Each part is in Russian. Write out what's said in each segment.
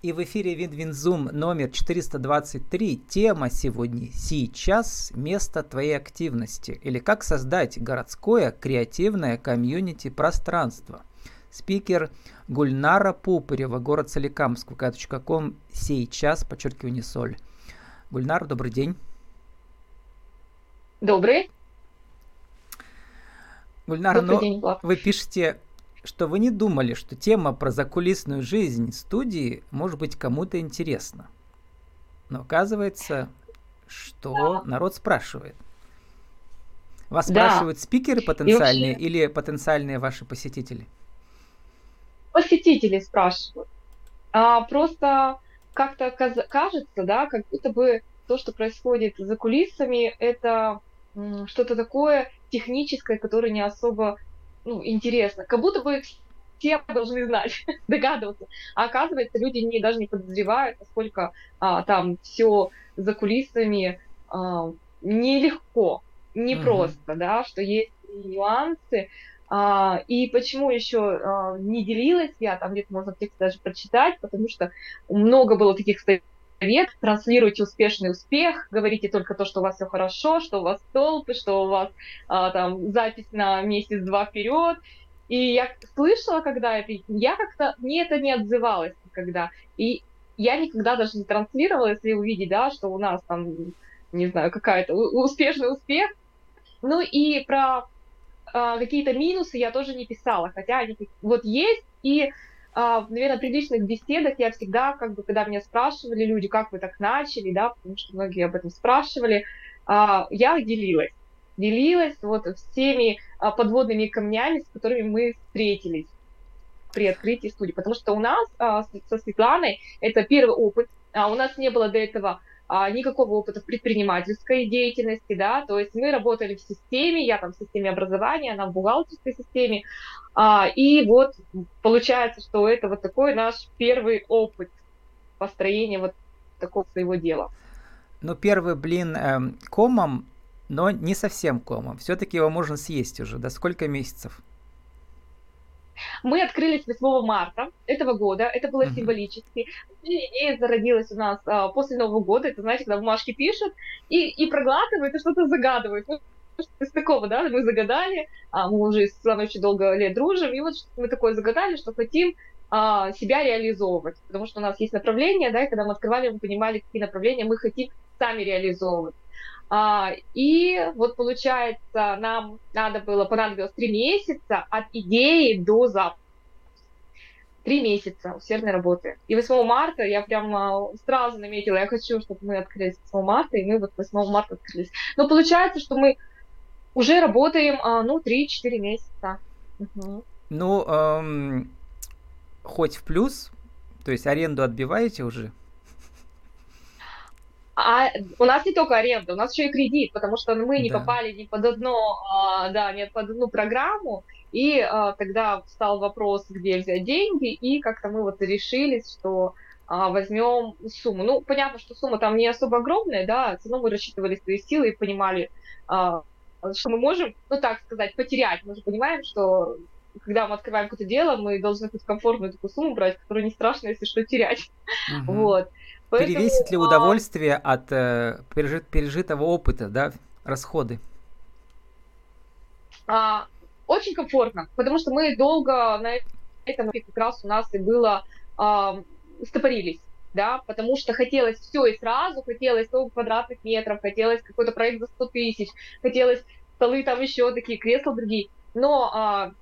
И в эфире WinWinZoom номер 423. Тема сегодня «Сейчас место твоей активности» или «Как создать городское креативное комьюнити-пространство». Спикер Гульнара Пупырева, город Соликамск, vk.com, сейчас, подчеркивание, соль. Гульнар, добрый день. Добрый. Гульнара, ну, день, вы пишете что вы не думали, что тема про закулисную жизнь студии может быть кому-то интересна. Но оказывается, что да. народ спрашивает. Вас да. спрашивают спикеры потенциальные вообще... или потенциальные ваши посетители? Посетители спрашивают. А, просто как-то кажется, да, как будто бы то, что происходит за кулисами, это что-то такое техническое, которое не особо ну, интересно. Как будто бы все должны знать, догадываться. А оказывается, люди не, даже не подозревают, насколько а, там все за кулисами а, нелегко, непросто, mm-hmm. да, что есть нюансы. А, и почему еще а, не делилась я, там где-то можно в тексте даже прочитать, потому что много было таких совет, транслируйте успешный успех, говорите только то, что у вас все хорошо, что у вас толпы, что у вас а, там запись на месяц-два вперед. И я слышала, когда это, я как-то, мне это не отзывалось никогда. И я никогда даже не транслировала, если увидеть, да, что у нас там, не знаю, какая-то успешный успех. Ну и про а, какие-то минусы я тоже не писала, хотя они вот есть, и наверное, при личных беседах я всегда, как бы, когда меня спрашивали люди, как вы так начали, да, потому что многие об этом спрашивали, а, я делилась. Делилась вот всеми а, подводными камнями, с которыми мы встретились при открытии студии. Потому что у нас со Светланой это первый опыт. У нас не было до этого а, никакого опыта в предпринимательской деятельности, да, то есть мы работали в системе, я там в системе образования, она в бухгалтерской системе, а, и вот получается, что это вот такой наш первый опыт построения вот такого своего дела. Ну, первый блин эм, комом, но не совсем комом. Все-таки его можно съесть уже. До сколько месяцев? Мы открылись 8 марта этого года, это было mm-hmm. символически. Идея зародилась у нас а, после Нового года, это, знаете, когда бумажки пишут и, и проглатывают, и что-то загадывают. Ну, из такого, да, мы загадали, а, мы уже с вами очень долго лет дружим, и вот мы такое загадали, что хотим а, себя реализовывать, потому что у нас есть направления, да, и когда мы открывали, мы понимали, какие направления мы хотим сами реализовывать. А, и вот получается, нам надо было, понадобилось три месяца от идеи до запуска. Три месяца усердной работы. И 8 марта я прям сразу наметила, я хочу, чтобы мы открылись 8 марта, и мы вот 8 марта открылись. Но получается, что мы уже работаем, а, ну, 3-4 месяца. Угу. Ну, эм, хоть в плюс, то есть аренду отбиваете уже? А у нас не только аренда, у нас еще и кредит, потому что мы не да. попали ни под одно, а, да, ни под одну программу, и а, тогда встал вопрос, где взять деньги, и как-то мы вот решились, что а, возьмем сумму. Ну, понятно, что сумма там не особо огромная, да, равно мы рассчитывали свои силы и понимали, что мы можем, ну, так сказать, потерять. Мы же понимаем, что когда мы открываем какое-то дело, мы должны хоть комфортную такую сумму брать, которую не страшно, если что, терять. Угу. Вот. Поэтому, Перевесит ли а, удовольствие от э, пережит, пережитого опыта, да, расходы? А, очень комфортно, потому что мы долго на этом как раз у нас и было а, стопорились, да, потому что хотелось все и сразу, хотелось 100 квадратных метров, хотелось какой-то проект за 100 тысяч, хотелось столы там еще такие, кресла другие, но а,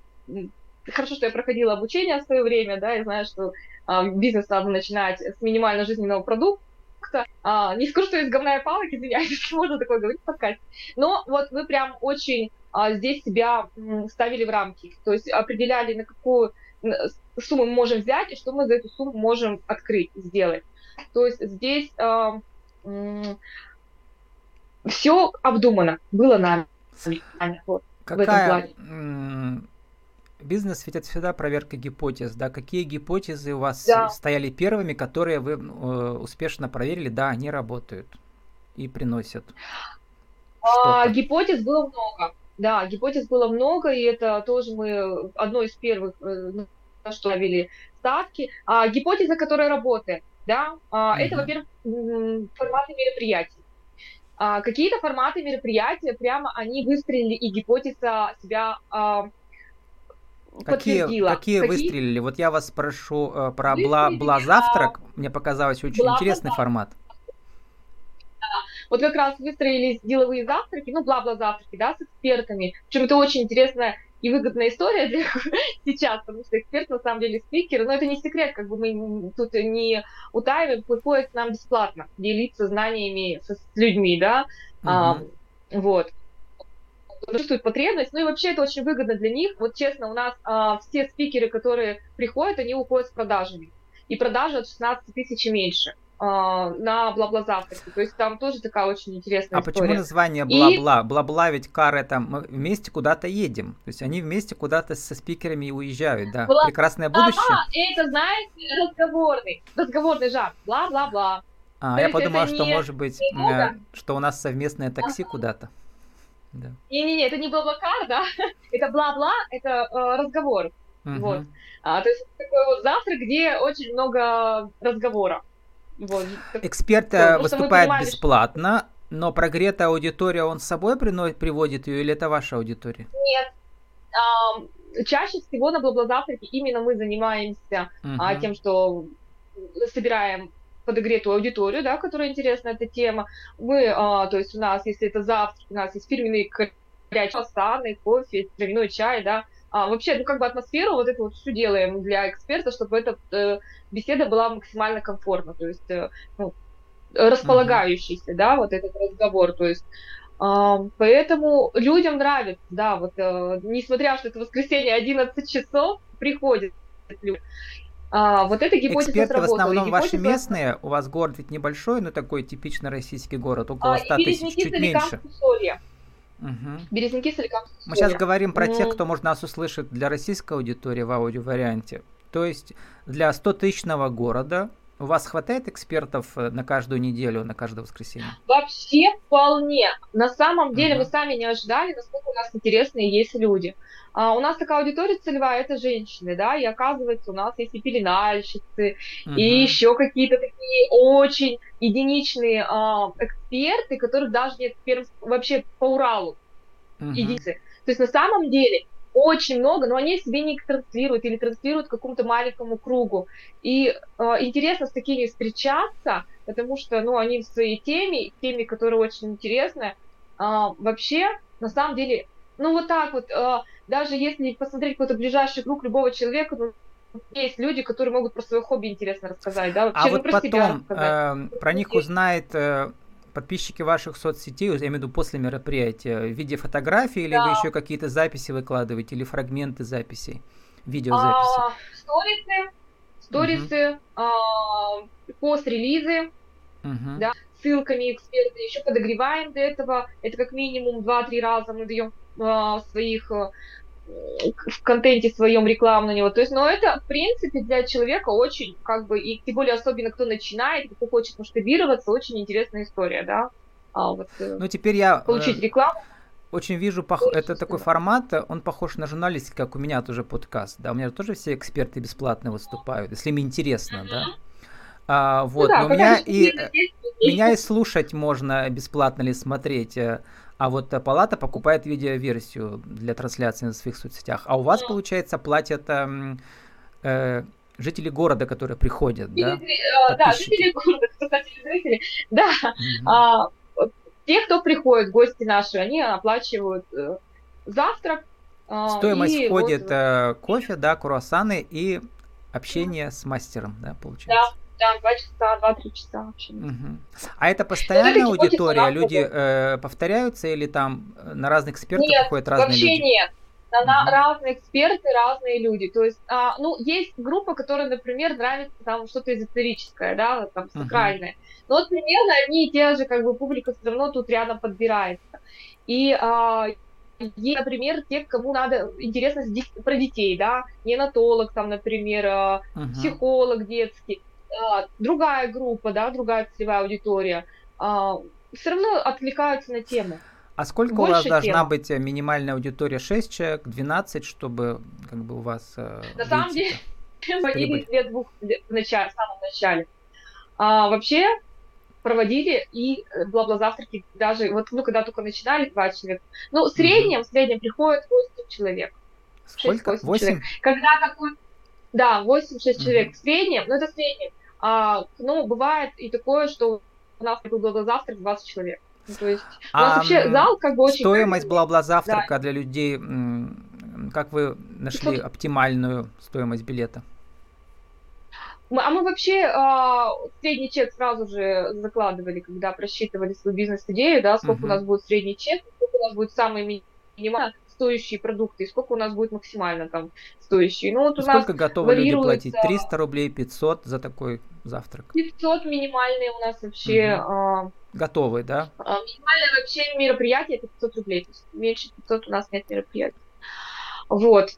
хорошо, что я проходила обучение в свое время, да, я знаю, что а, бизнес надо начинать с минимально жизненного продукта, а, не скажу, что из говна и палок, извиняюсь, можно такое говорить в подкасте, но вот вы прям очень а, здесь себя ставили в рамки, то есть определяли, на какую сумму мы можем взять и что мы за эту сумму можем открыть, сделать. То есть здесь а, все обдумано было нами. Вот, Какая, Бизнес ведь это всегда проверка гипотез, да? Какие гипотезы у вас да. стояли первыми, которые вы э, успешно проверили, да, они работают и приносят? А, гипотез было много. Да, гипотез было много, и это тоже мы одно из первых, э, что ставили ставки. А, гипотеза, которая работает, да, а, mm-hmm. это, во-первых, форматы мероприятий. А, какие-то форматы мероприятия прямо они выстрелили, и гипотеза себя а, Какие, какие, какие выстрелили? Вот я вас спрошу э, про бла, бла завтрак. Мне показалось очень бла, интересный формат. Да. Вот как раз выстроились деловые завтраки, ну, бла-бла завтраки, да, с экспертами. Причем это очень интересная и выгодная история для сейчас, потому что эксперт на самом деле спикер, но это не секрет, как бы мы тут не утаиваем, приходит нам бесплатно делиться знаниями с, с людьми, да, угу. а, вот чувствуют потребность, ну и вообще это очень выгодно для них. Вот честно, у нас а, все спикеры, которые приходят, они уходят с продажами. И продажи от 16 тысяч и меньше а, на бла-бла завтраке. То есть там тоже такая очень интересная а история. А почему название бла-бла? И... Бла-бла ведь кар это мы вместе куда-то едем. То есть они вместе куда-то со спикерами уезжают, да? Бла... Прекрасное будущее. Ага, это, знаете, разговорный, разговорный жанр. Бла-бла-бла. А, То я подумала, что может быть, э, что у нас совместное такси ага. куда-то. Да. Не-не-не, это не бла-блакар, да, это бла-бла, это э, разговор. Uh-huh. Вот. А, то есть такой вот завтрак, где очень много разговоров. Вот. Эксперт вот, выступает понимали, бесплатно, но прогретая аудитория он с собой приносит, приводит ее или это ваша аудитория? Нет. А, чаще всего на Бла-Бла-завтраке именно мы занимаемся uh-huh. а, тем, что собираем подогретую аудиторию, да, которая интересна эта тема. Мы, а, то есть у нас, если это завтрак, у нас есть фирменные горячие саны, кофе, травяной чай, да, а, вообще, ну, как бы атмосферу вот это вот все делаем для эксперта, чтобы эта э, беседа была максимально комфортна, то есть, э, ну, располагающийся, mm-hmm. да, вот этот разговор, то есть, э, поэтому людям нравится, да, вот, э, несмотря что это воскресенье 11 часов, приходят люди. А, вот эта гипотеза Эксперты сработала. в основном гипотеза... ваши местные, у вас город ведь небольшой, но такой типичный российский город, около а, 100 тысяч, чуть меньше. Угу. Березники Мы сейчас говорим про ну... тех, кто может нас услышать для российской аудитории в аудиоварианте. То есть для 100-тысячного города у вас хватает экспертов э, на каждую неделю, на каждое воскресенье? Вообще вполне. На самом деле uh-huh. мы сами не ожидали, насколько у нас интересные есть люди. А, у нас такая аудитория целевая, это женщины, да, и оказывается у нас есть и пеленальщицы, uh-huh. и еще какие-то такие очень единичные а, эксперты, которых даже нет вообще по Уралу uh-huh. единицы. То есть на самом деле очень много, но они себе не транслируют или транслируют какому-то маленькому кругу. И э, интересно с такими встречаться, потому что, ну, они в своей теме, теме, которая очень интересная. Э, вообще, на самом деле, ну, вот так вот, э, даже если посмотреть какой-то ближайший круг любого человека, ну, есть люди, которые могут про свое хобби интересно рассказать, да, вообще, а ну, вот про потом себя. Э, про них узнает э, подписчики ваших соцсетей, я имею в виду после мероприятия, в виде фотографий или да. вы еще какие-то записи выкладываете или фрагменты записей, видеозаписи? А, сторисы, сторисы, угу. а, пост-релизы, угу. да, ссылками эксперты, еще подогреваем до этого, это как минимум 2-3 раза мы даем а, своих а, в контенте своем рекламу на него. То есть, но это, в принципе, для человека очень, как бы, и тем более особенно кто начинает, кто хочет масштабироваться, очень интересная история, да. А вот, э, ну, теперь я... Получить э, рекламу. Очень вижу, пох... это такой формат, он похож на журналистику, как у меня тоже подкаст, да, у меня тоже все эксперты бесплатно выступают, если им интересно, да. А, ну вот, ну, да, но меня и, меня и слушать можно бесплатно или смотреть. А вот э, палата покупает видеоверсию для трансляции на своих соцсетях. А у вас, получается, платят э, жители города, которые приходят, да? Э, да, жители города, кстати, зрители. Да. Угу. А, те, кто приходит, гости наши, они оплачивают э, завтрак. Э, Стоимость входит вот, кофе, да, круассаны и общение с мастером, да, получается? Да. Да, два часа, два-три часа вообще. Угу. А это постоянная ну, аудитория? Люди э, повторяются или там э, на разных экспертов нет, приходят разные вообще люди? вообще нет. На, угу. разные эксперты, разные люди. То есть, а, ну, есть группа, которая, например, нравится там что-то эзотерическое, да, там, сакральное. Угу. Но вот примерно одни и те же, как бы, публика все равно тут рядом подбирается. И а, есть, например, те, кому надо интересно про детей, да, неонатолог, там, например, uh психолог детский. А, другая группа, да, другая целевая аудитория, а, все равно отвлекаются на тему. А сколько Больше у вас должна тема. быть э, минимальная аудитория? 6 человек, 12, чтобы как бы у вас... Э, на самом деле, проводили лет двух в, начале, в самом начале. А, вообще проводили и бла-бла завтраки даже, вот, ну, когда только начинали, два человека. Ну, в среднем, в среднем приходит 8 человек. Сколько? 8? Человек. Когда такой, да, 8-6 человек в среднем, ну, это в среднем. А, ну, бывает и такое, что у нас был завтрак 20 человек. Ну, то есть у нас а, вообще зал как бы очень... Стоимость бла-бла завтрака да. для людей, как вы нашли 500... оптимальную стоимость билета? Мы, а мы вообще а, средний чек сразу же закладывали, когда просчитывали свою бизнес-идею, да, сколько uh-huh. у нас будет средний чек, сколько у нас будет самый минимально стоящие продукты, и сколько у нас будет максимально там стоящие. Ну, вот у сколько нас готовы люди платить? 300 рублей, 500 за такой завтрак? 500 минимальные у нас вообще. Угу. А, Готовые, да? А, минимальное вообще мероприятие это 500 рублей, то есть меньше 500 у нас нет мероприятий. Вот.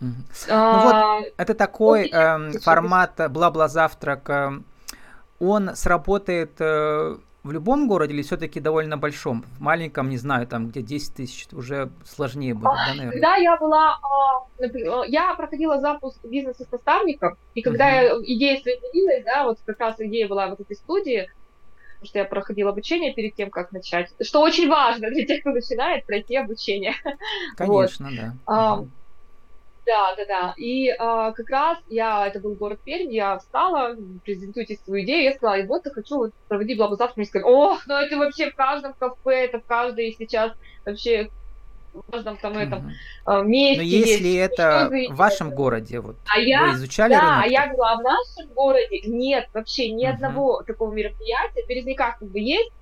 Угу. А, ну вот, это такой э, формат бла-бла завтрак. Э, он сработает э, в любом городе или все-таки довольно большом? В маленьком, не знаю, там где 10 тысяч уже сложнее будет, да, наверное? Когда я была, а, я проходила запуск бизнеса составников, и когда uh-huh. я, идея появилась, да, вот как раз идея была вот этой студии, потому что я проходила обучение перед тем, как начать, что очень важно для тех, кто начинает пройти обучение. Конечно, вот. да. Uh-huh. Да, да, да. И а, как раз я, это был город Пермь, я встала, презентуйте свою идею, я сказала, и вот я хочу вот, проводить бла завтра. Мне сказали, о, ну это вообще в каждом кафе, это в каждой сейчас вообще в каждом там этом uh месте. Но если есть. это в вашем городе, вот а вы я, изучали да, рынок? а я была в нашем городе, нет вообще ни uh одного такого мероприятия, в Березняках как бы есть,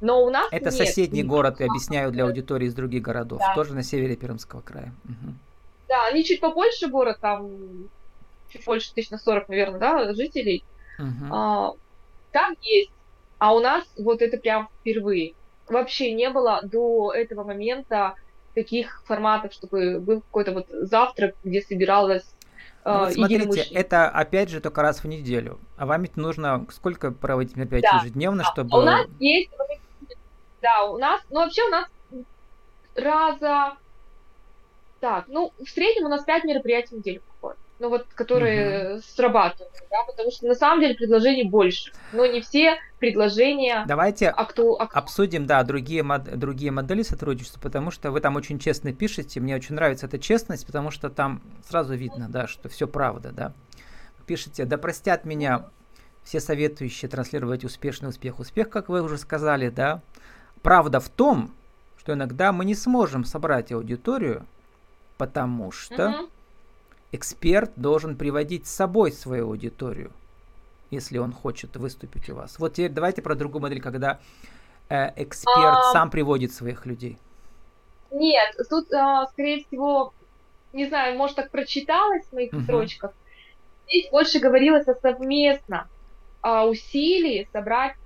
но у нас Это нет. соседний город, я объясняю для аудитории из других городов, да. тоже на севере Пермского края. Угу. Да, они чуть побольше город, там чуть больше тысяч на 40, наверное, да, жителей. Uh-huh. А, там есть. А у нас вот это прям впервые. Вообще не было до этого момента таких форматов, чтобы был какой-то вот завтрак, где собиралась ну, вот смотрите, это опять же только раз в неделю. А вам ведь нужно сколько проводить мероприятий да. ежедневно, да. чтобы... А у нас есть... Да, у нас... Ну, вообще у нас раза так, ну, в среднем у нас 5 мероприятий в неделю проходит. Ну, вот, которые угу. срабатывают, да, потому что на самом деле предложений больше, но не все предложения Давайте акту... обсудим, да, другие, мод... другие модели сотрудничества, потому что вы там очень честно пишете, мне очень нравится эта честность, потому что там сразу видно, да, что все правда, да. пишете, да простят меня все советующие транслировать успешный успех. Успех, как вы уже сказали, да. Правда в том, что иногда мы не сможем собрать аудиторию, потому что угу. эксперт должен приводить с собой свою аудиторию, если он хочет выступить у вас. Вот теперь давайте про другую модель, когда э, эксперт а... сам приводит своих людей. Нет, тут, а, скорее всего, не знаю, может, так прочиталось в моих угу. строчках. Здесь больше говорилось о совместно о усилии собрать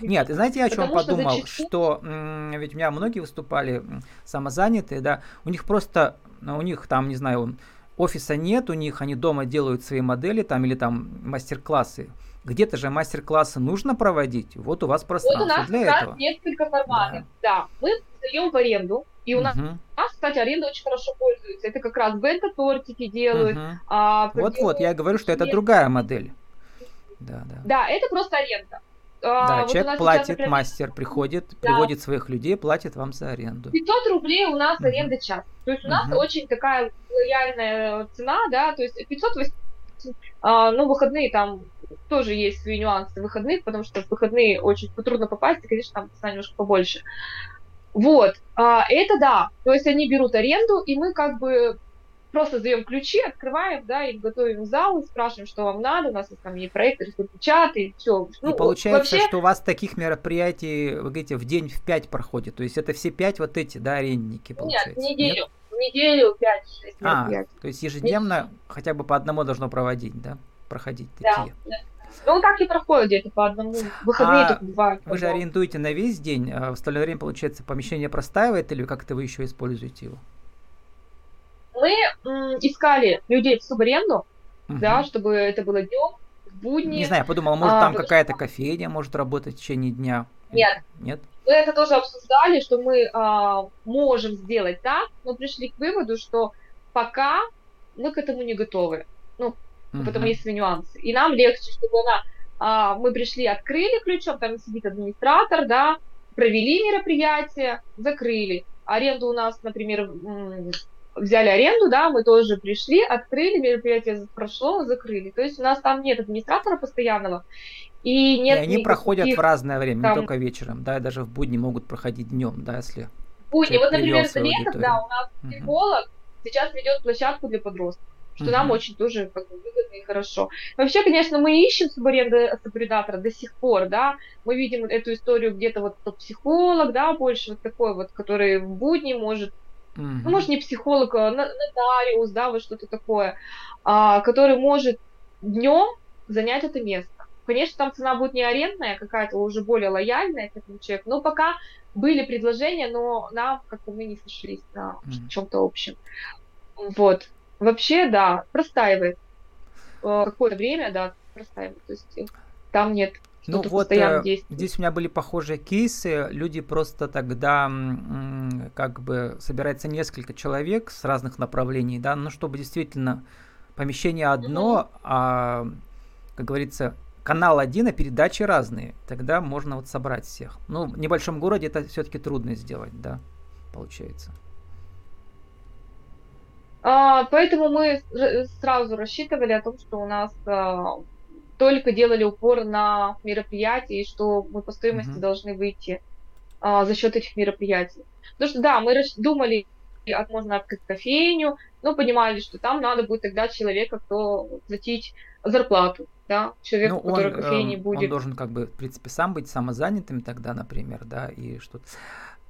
нет, знаете, я о чем Потому подумал, что, зачастую... что м- ведь у меня многие выступали самозанятые, да, у них просто у них там, не знаю, офиса нет, у них они дома делают свои модели там или там мастер-классы. Где-то же мастер-классы нужно проводить. Вот у вас пространство вот у нас для этого. несколько форматов. Да. да, мы сдаем в аренду, и у нас, uh нас, кстати, аренда очень хорошо пользуется. Это как раз бета-тортики делают. uh А, Вот-вот, я говорю, что это другая модель. Да, да. Да, это просто аренда. А, да, вот человек платит, сейчас, мастер приходит, да. приводит своих людей, платит вам за аренду. 500 рублей у нас uh аренда час. То есть у нас uh очень такая лояльная цена, да, то есть 500 а, ну, выходные там тоже есть свои нюансы выходных, потому что в выходные очень трудно попасть, и, конечно, там цена немножко побольше. Вот, а, это да, то есть они берут аренду, и мы как бы просто сдаем ключи, открываем, да, и готовим зал, спрашиваем, что вам надо, у нас есть там и проектор, и чат, и все. Ну, и получается, вообще... что у вас таких мероприятий, вы говорите, в день в пять проходит, то есть это все пять вот эти, да, арендники, получается? Нет, в неделю, Нет? в неделю пять-шесть а, то есть ежедневно хотя бы по одному должно проводить, да, проходить такие? Да. Ну, так и проходит где-то по одному. Выходные а бывают. Вы же арендуете на весь день, а в остальное время, получается, помещение простаивает или как-то вы еще используете его? Мы м, искали людей в субаренду, угу. да, чтобы это было днем, в будни. Не знаю, я подумала, может, а, там какая-то кофейня может работать в течение дня. Нет. Нет? Мы это тоже обсуждали, что мы а, можем сделать так, но пришли к выводу, что пока мы к этому не готовы. Ну, Uh-huh. Потому есть свои нюансы. И нам легче, чтобы она... А, мы пришли, открыли ключом, там сидит администратор, да, провели мероприятие, закрыли. Аренду у нас, например, взяли аренду, да, мы тоже пришли, открыли, мероприятие прошло, закрыли. То есть у нас там нет администратора постоянного, и нет... И они проходят в разное время, там... не только вечером, да, даже в будни могут проходить днем, да, если... Будни, вот, например, летом, да, у нас психолог угу. сейчас ведет площадку для подростков что uh-huh. нам очень тоже как бы, выгодно и хорошо. Вообще, конечно, мы ищем субаренда субарендатора до сих пор, да, мы видим эту историю где-то вот тот психолог, да, больше вот такой вот, который в будни может Uh-huh. Ну, может, не психолог, а нотариус, да, вот что-то такое, а, который может днем занять это место. Конечно, там цена будет не арендная, какая-то уже более лояльная к этому человеку, но пока были предложения, но нам как-то мы не сошлись на mm-hmm. чем-то общем. Вот. Вообще, да, простаивает. Э, какое-то время, да, простаивает. То есть э, там нет ну вот э, здесь у меня были похожие кейсы. Люди просто тогда как бы собирается несколько человек с разных направлений, да, ну чтобы действительно помещение одно, а как говорится, канал один, а передачи разные. Тогда можно вот собрать всех. Ну, в небольшом городе это все-таки трудно сделать, да, получается. А, поэтому мы сразу рассчитывали о том, что у нас а, только делали упор на мероприятия, и что мы по стоимости mm-hmm. должны выйти а, за счет этих мероприятий. Потому что да, мы думали, можно открыть кофейню, но понимали, что там надо будет тогда человека, кто платить зарплату, да, человек, ну, который он, кофейне э, будет. Он должен как бы, в принципе, сам быть самозанятым тогда, например, да, и что-то.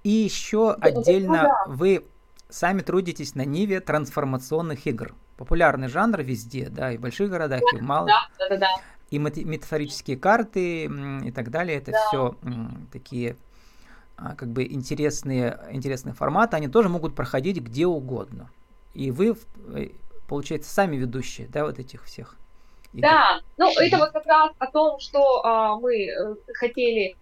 И еще да, отдельно да. вы сами трудитесь на ниве трансформационных игр. Популярный жанр везде, да, и в больших городах, да, и в малых. Да, да, да и метафорические карты и так далее, это да. все такие а, как бы интересные, интересные форматы, они тоже могут проходить где угодно. И вы, э, получается, сами ведущие, да, вот этих всех. Игр. Да, ну это вот как раз о том, что а, мы э, хотели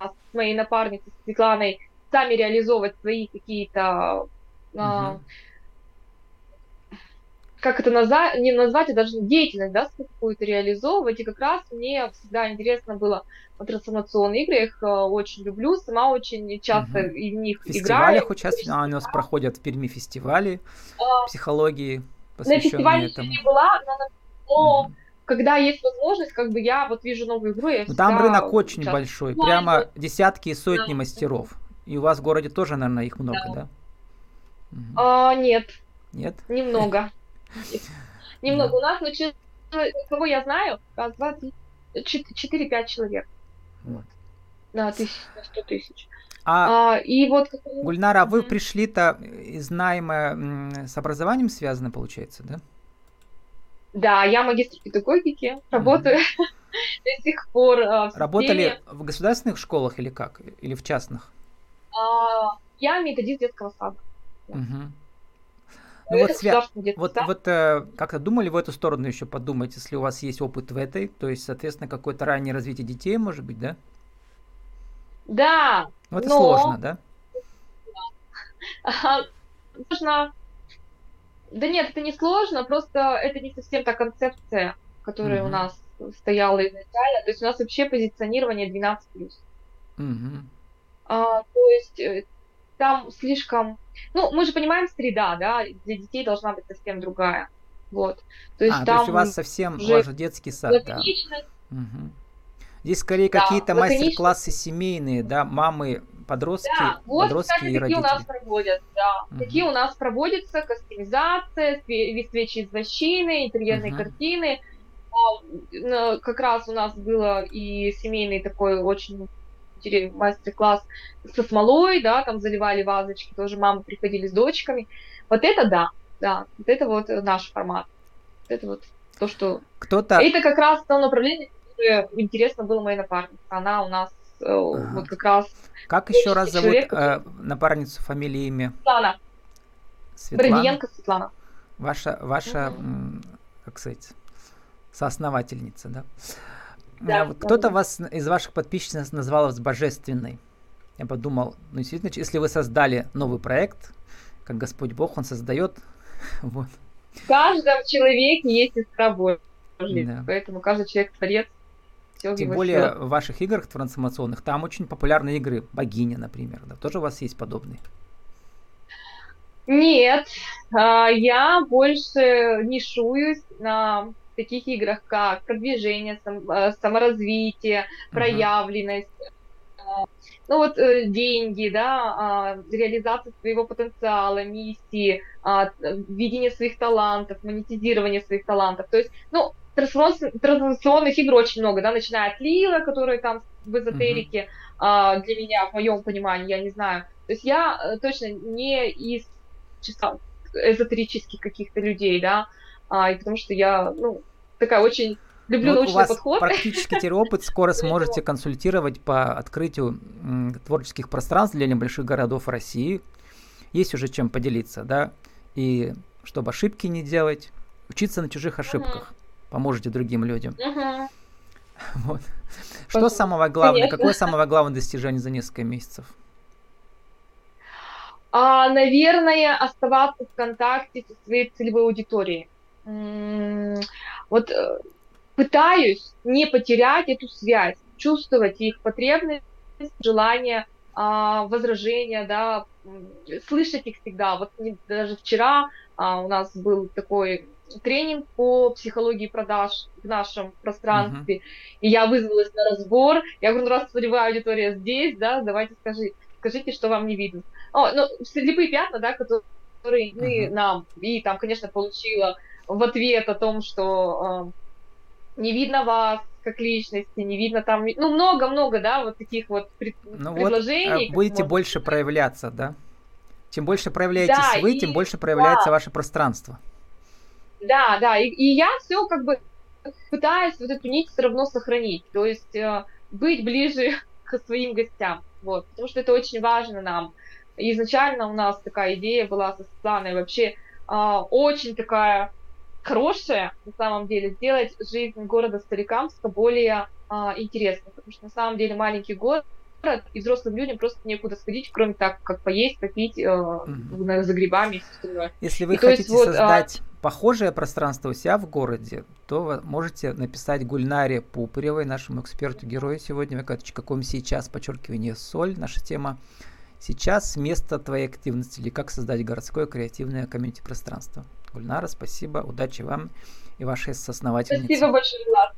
с моей напарницей Светланой сами реализовывать свои какие-то а, угу как это назвать, не назвать, а даже деятельность, да, какую-то реализовывать. И как раз мне всегда интересно было вот, трансформационные игры, я их э, очень люблю, сама очень часто угу. в них в фестивалях играю. участвую, а, у нас проходят в Перми фестивали а, психологии, На фестивале этому. не была, но, но угу. когда есть возможность, как бы я вот вижу новую игру, я ну, Там рынок очень участвую. большой, прямо десятки и сотни да. мастеров. И у вас в городе тоже, наверное, их много, да? да? Угу. А, нет. Нет? Немного. Немного. У нас научилось, кого я знаю, раз, два, три, четыре-пять человек. Вот. На тысяч, на сто тысяч. А, а и вот Гульнара, вы пришли-то из найма с образованием связано, получается, да? Да, я магистр педагогики, работаю mm-hmm. до сих пор. А, в Работали в государственных школах или как? Или в частных? А, я методист детского сада. Угу. Ну вот, свя... вот, вот э, как-то думали в эту сторону еще подумать, если у вас есть опыт в этой, то есть, соответственно, какое-то раннее развитие детей, может быть, да? Да. Ну это но... сложно, да? Сложно. Да нет, это не сложно, просто это не совсем та концепция, которая угу. у нас стояла изначально. То есть у нас вообще позиционирование 12+. Угу. А, то есть э, там слишком... Ну, мы же понимаем, среда, да, для детей должна быть совсем другая. Вот. То есть, а, там то есть у вас совсем, уже у вас же детский сад, да. Угу. Здесь скорее да, какие-то мастер-классы семейные, да, мамы, подростки, да, вот, подростки кстати, и родители. у нас проводят, да. Угу. Какие у нас проводятся, кастомизация, свечи из вощины, интерьерные угу. картины. А, как раз у нас было и семейный такой очень мастер-класс со смолой, да, там заливали вазочки, тоже мамы приходили с дочками. Вот это да, да, вот это вот наш формат. Вот это вот то, что... Кто-то... Это как раз то направление, которое интересно было моей напарнице. Она у нас э, ага. вот как раз... Как еще раз зовут человек, э, напарницу, фамилию, имя? Светлана. Светлана? Бродиенко Светлана. Ваша, ваша, угу. как сказать, соосновательница, да? Да, вот кто-то вас из ваших подписчиков назвал вас божественной. Я подумал, ну действительно, если вы создали новый проект, как Господь Бог, Он создает, вот, В каждом человеке есть искра Божья. Да. Поэтому каждый человек творец. Тем более сила. в ваших играх трансформационных там очень популярны игры богиня, например. Да? Тоже у вас есть подобные? Нет, а, я больше нишуюсь на таких играх, как продвижение, э, саморазвитие, проявленность, uh-huh. ну вот э, деньги, да, а, реализация своего потенциала, миссии, а, видение своих талантов, монетизирование своих талантов. То есть, ну, трансформационных игр очень много, да, начиная от Лила, которые там в эзотерике, uh-huh. для меня, в моем понимании, я не знаю. То есть я э, точно не из числа эзотерических каких-то людей, да, а, и потому что я, ну, такая очень люблю ну, научный у вас подход. практически теперь опыт, скоро сможете консультировать по открытию творческих пространств для небольших городов России. Есть уже чем поделиться, да, и чтобы ошибки не делать, учиться на чужих ошибках, поможете другим людям. Вот. Что самое главное, какое самое главное достижение за несколько месяцев? А, наверное, оставаться в контакте со своей целевой аудиторией. Вот э, пытаюсь не потерять эту связь, чувствовать их потребность, желание, а, возражения, да, слышать их всегда. Вот даже вчера а, у нас был такой тренинг по психологии продаж в нашем пространстве, uh-huh. и я вызвалась на разбор. Я говорю, ну раз целевая аудитория здесь, да, давайте скажи, скажите, что вам не видно. О, ну, слепые пятна, да, которые uh-huh. нам, и там, конечно, получила в ответ о том, что э, не видно вас как личности, не видно там, ну, много-много, да, вот таких вот пред, ну предложений. Вот, будете больше проявляться, да? Чем больше проявляетесь да, вы, и, тем больше проявляется да. ваше пространство. Да, да, и, и я все как бы пытаюсь вот эту нить все равно сохранить, то есть э, быть ближе к своим гостям, вот, потому что это очень важно нам. Изначально у нас такая идея была со Светланой вообще э, очень такая хорошее, на самом деле, сделать жизнь города Старикамска более а, интересной, потому что на самом деле маленький город, и взрослым людям просто некуда сходить, кроме так, как поесть, попить, э, mm-hmm. за грибами и все остальное. Если вы и хотите есть, создать вот, а... похожее пространство у себя в городе, то вы можете написать Гульнаре Пупыревой, нашему эксперту-герою сегодня, каком сейчас, подчеркивание, соль, наша тема. Сейчас место твоей активности или как создать городское креативное комьюнити пространство. Гульнара, спасибо, удачи вам и вашей соосновательнице. Спасибо большое, Влад.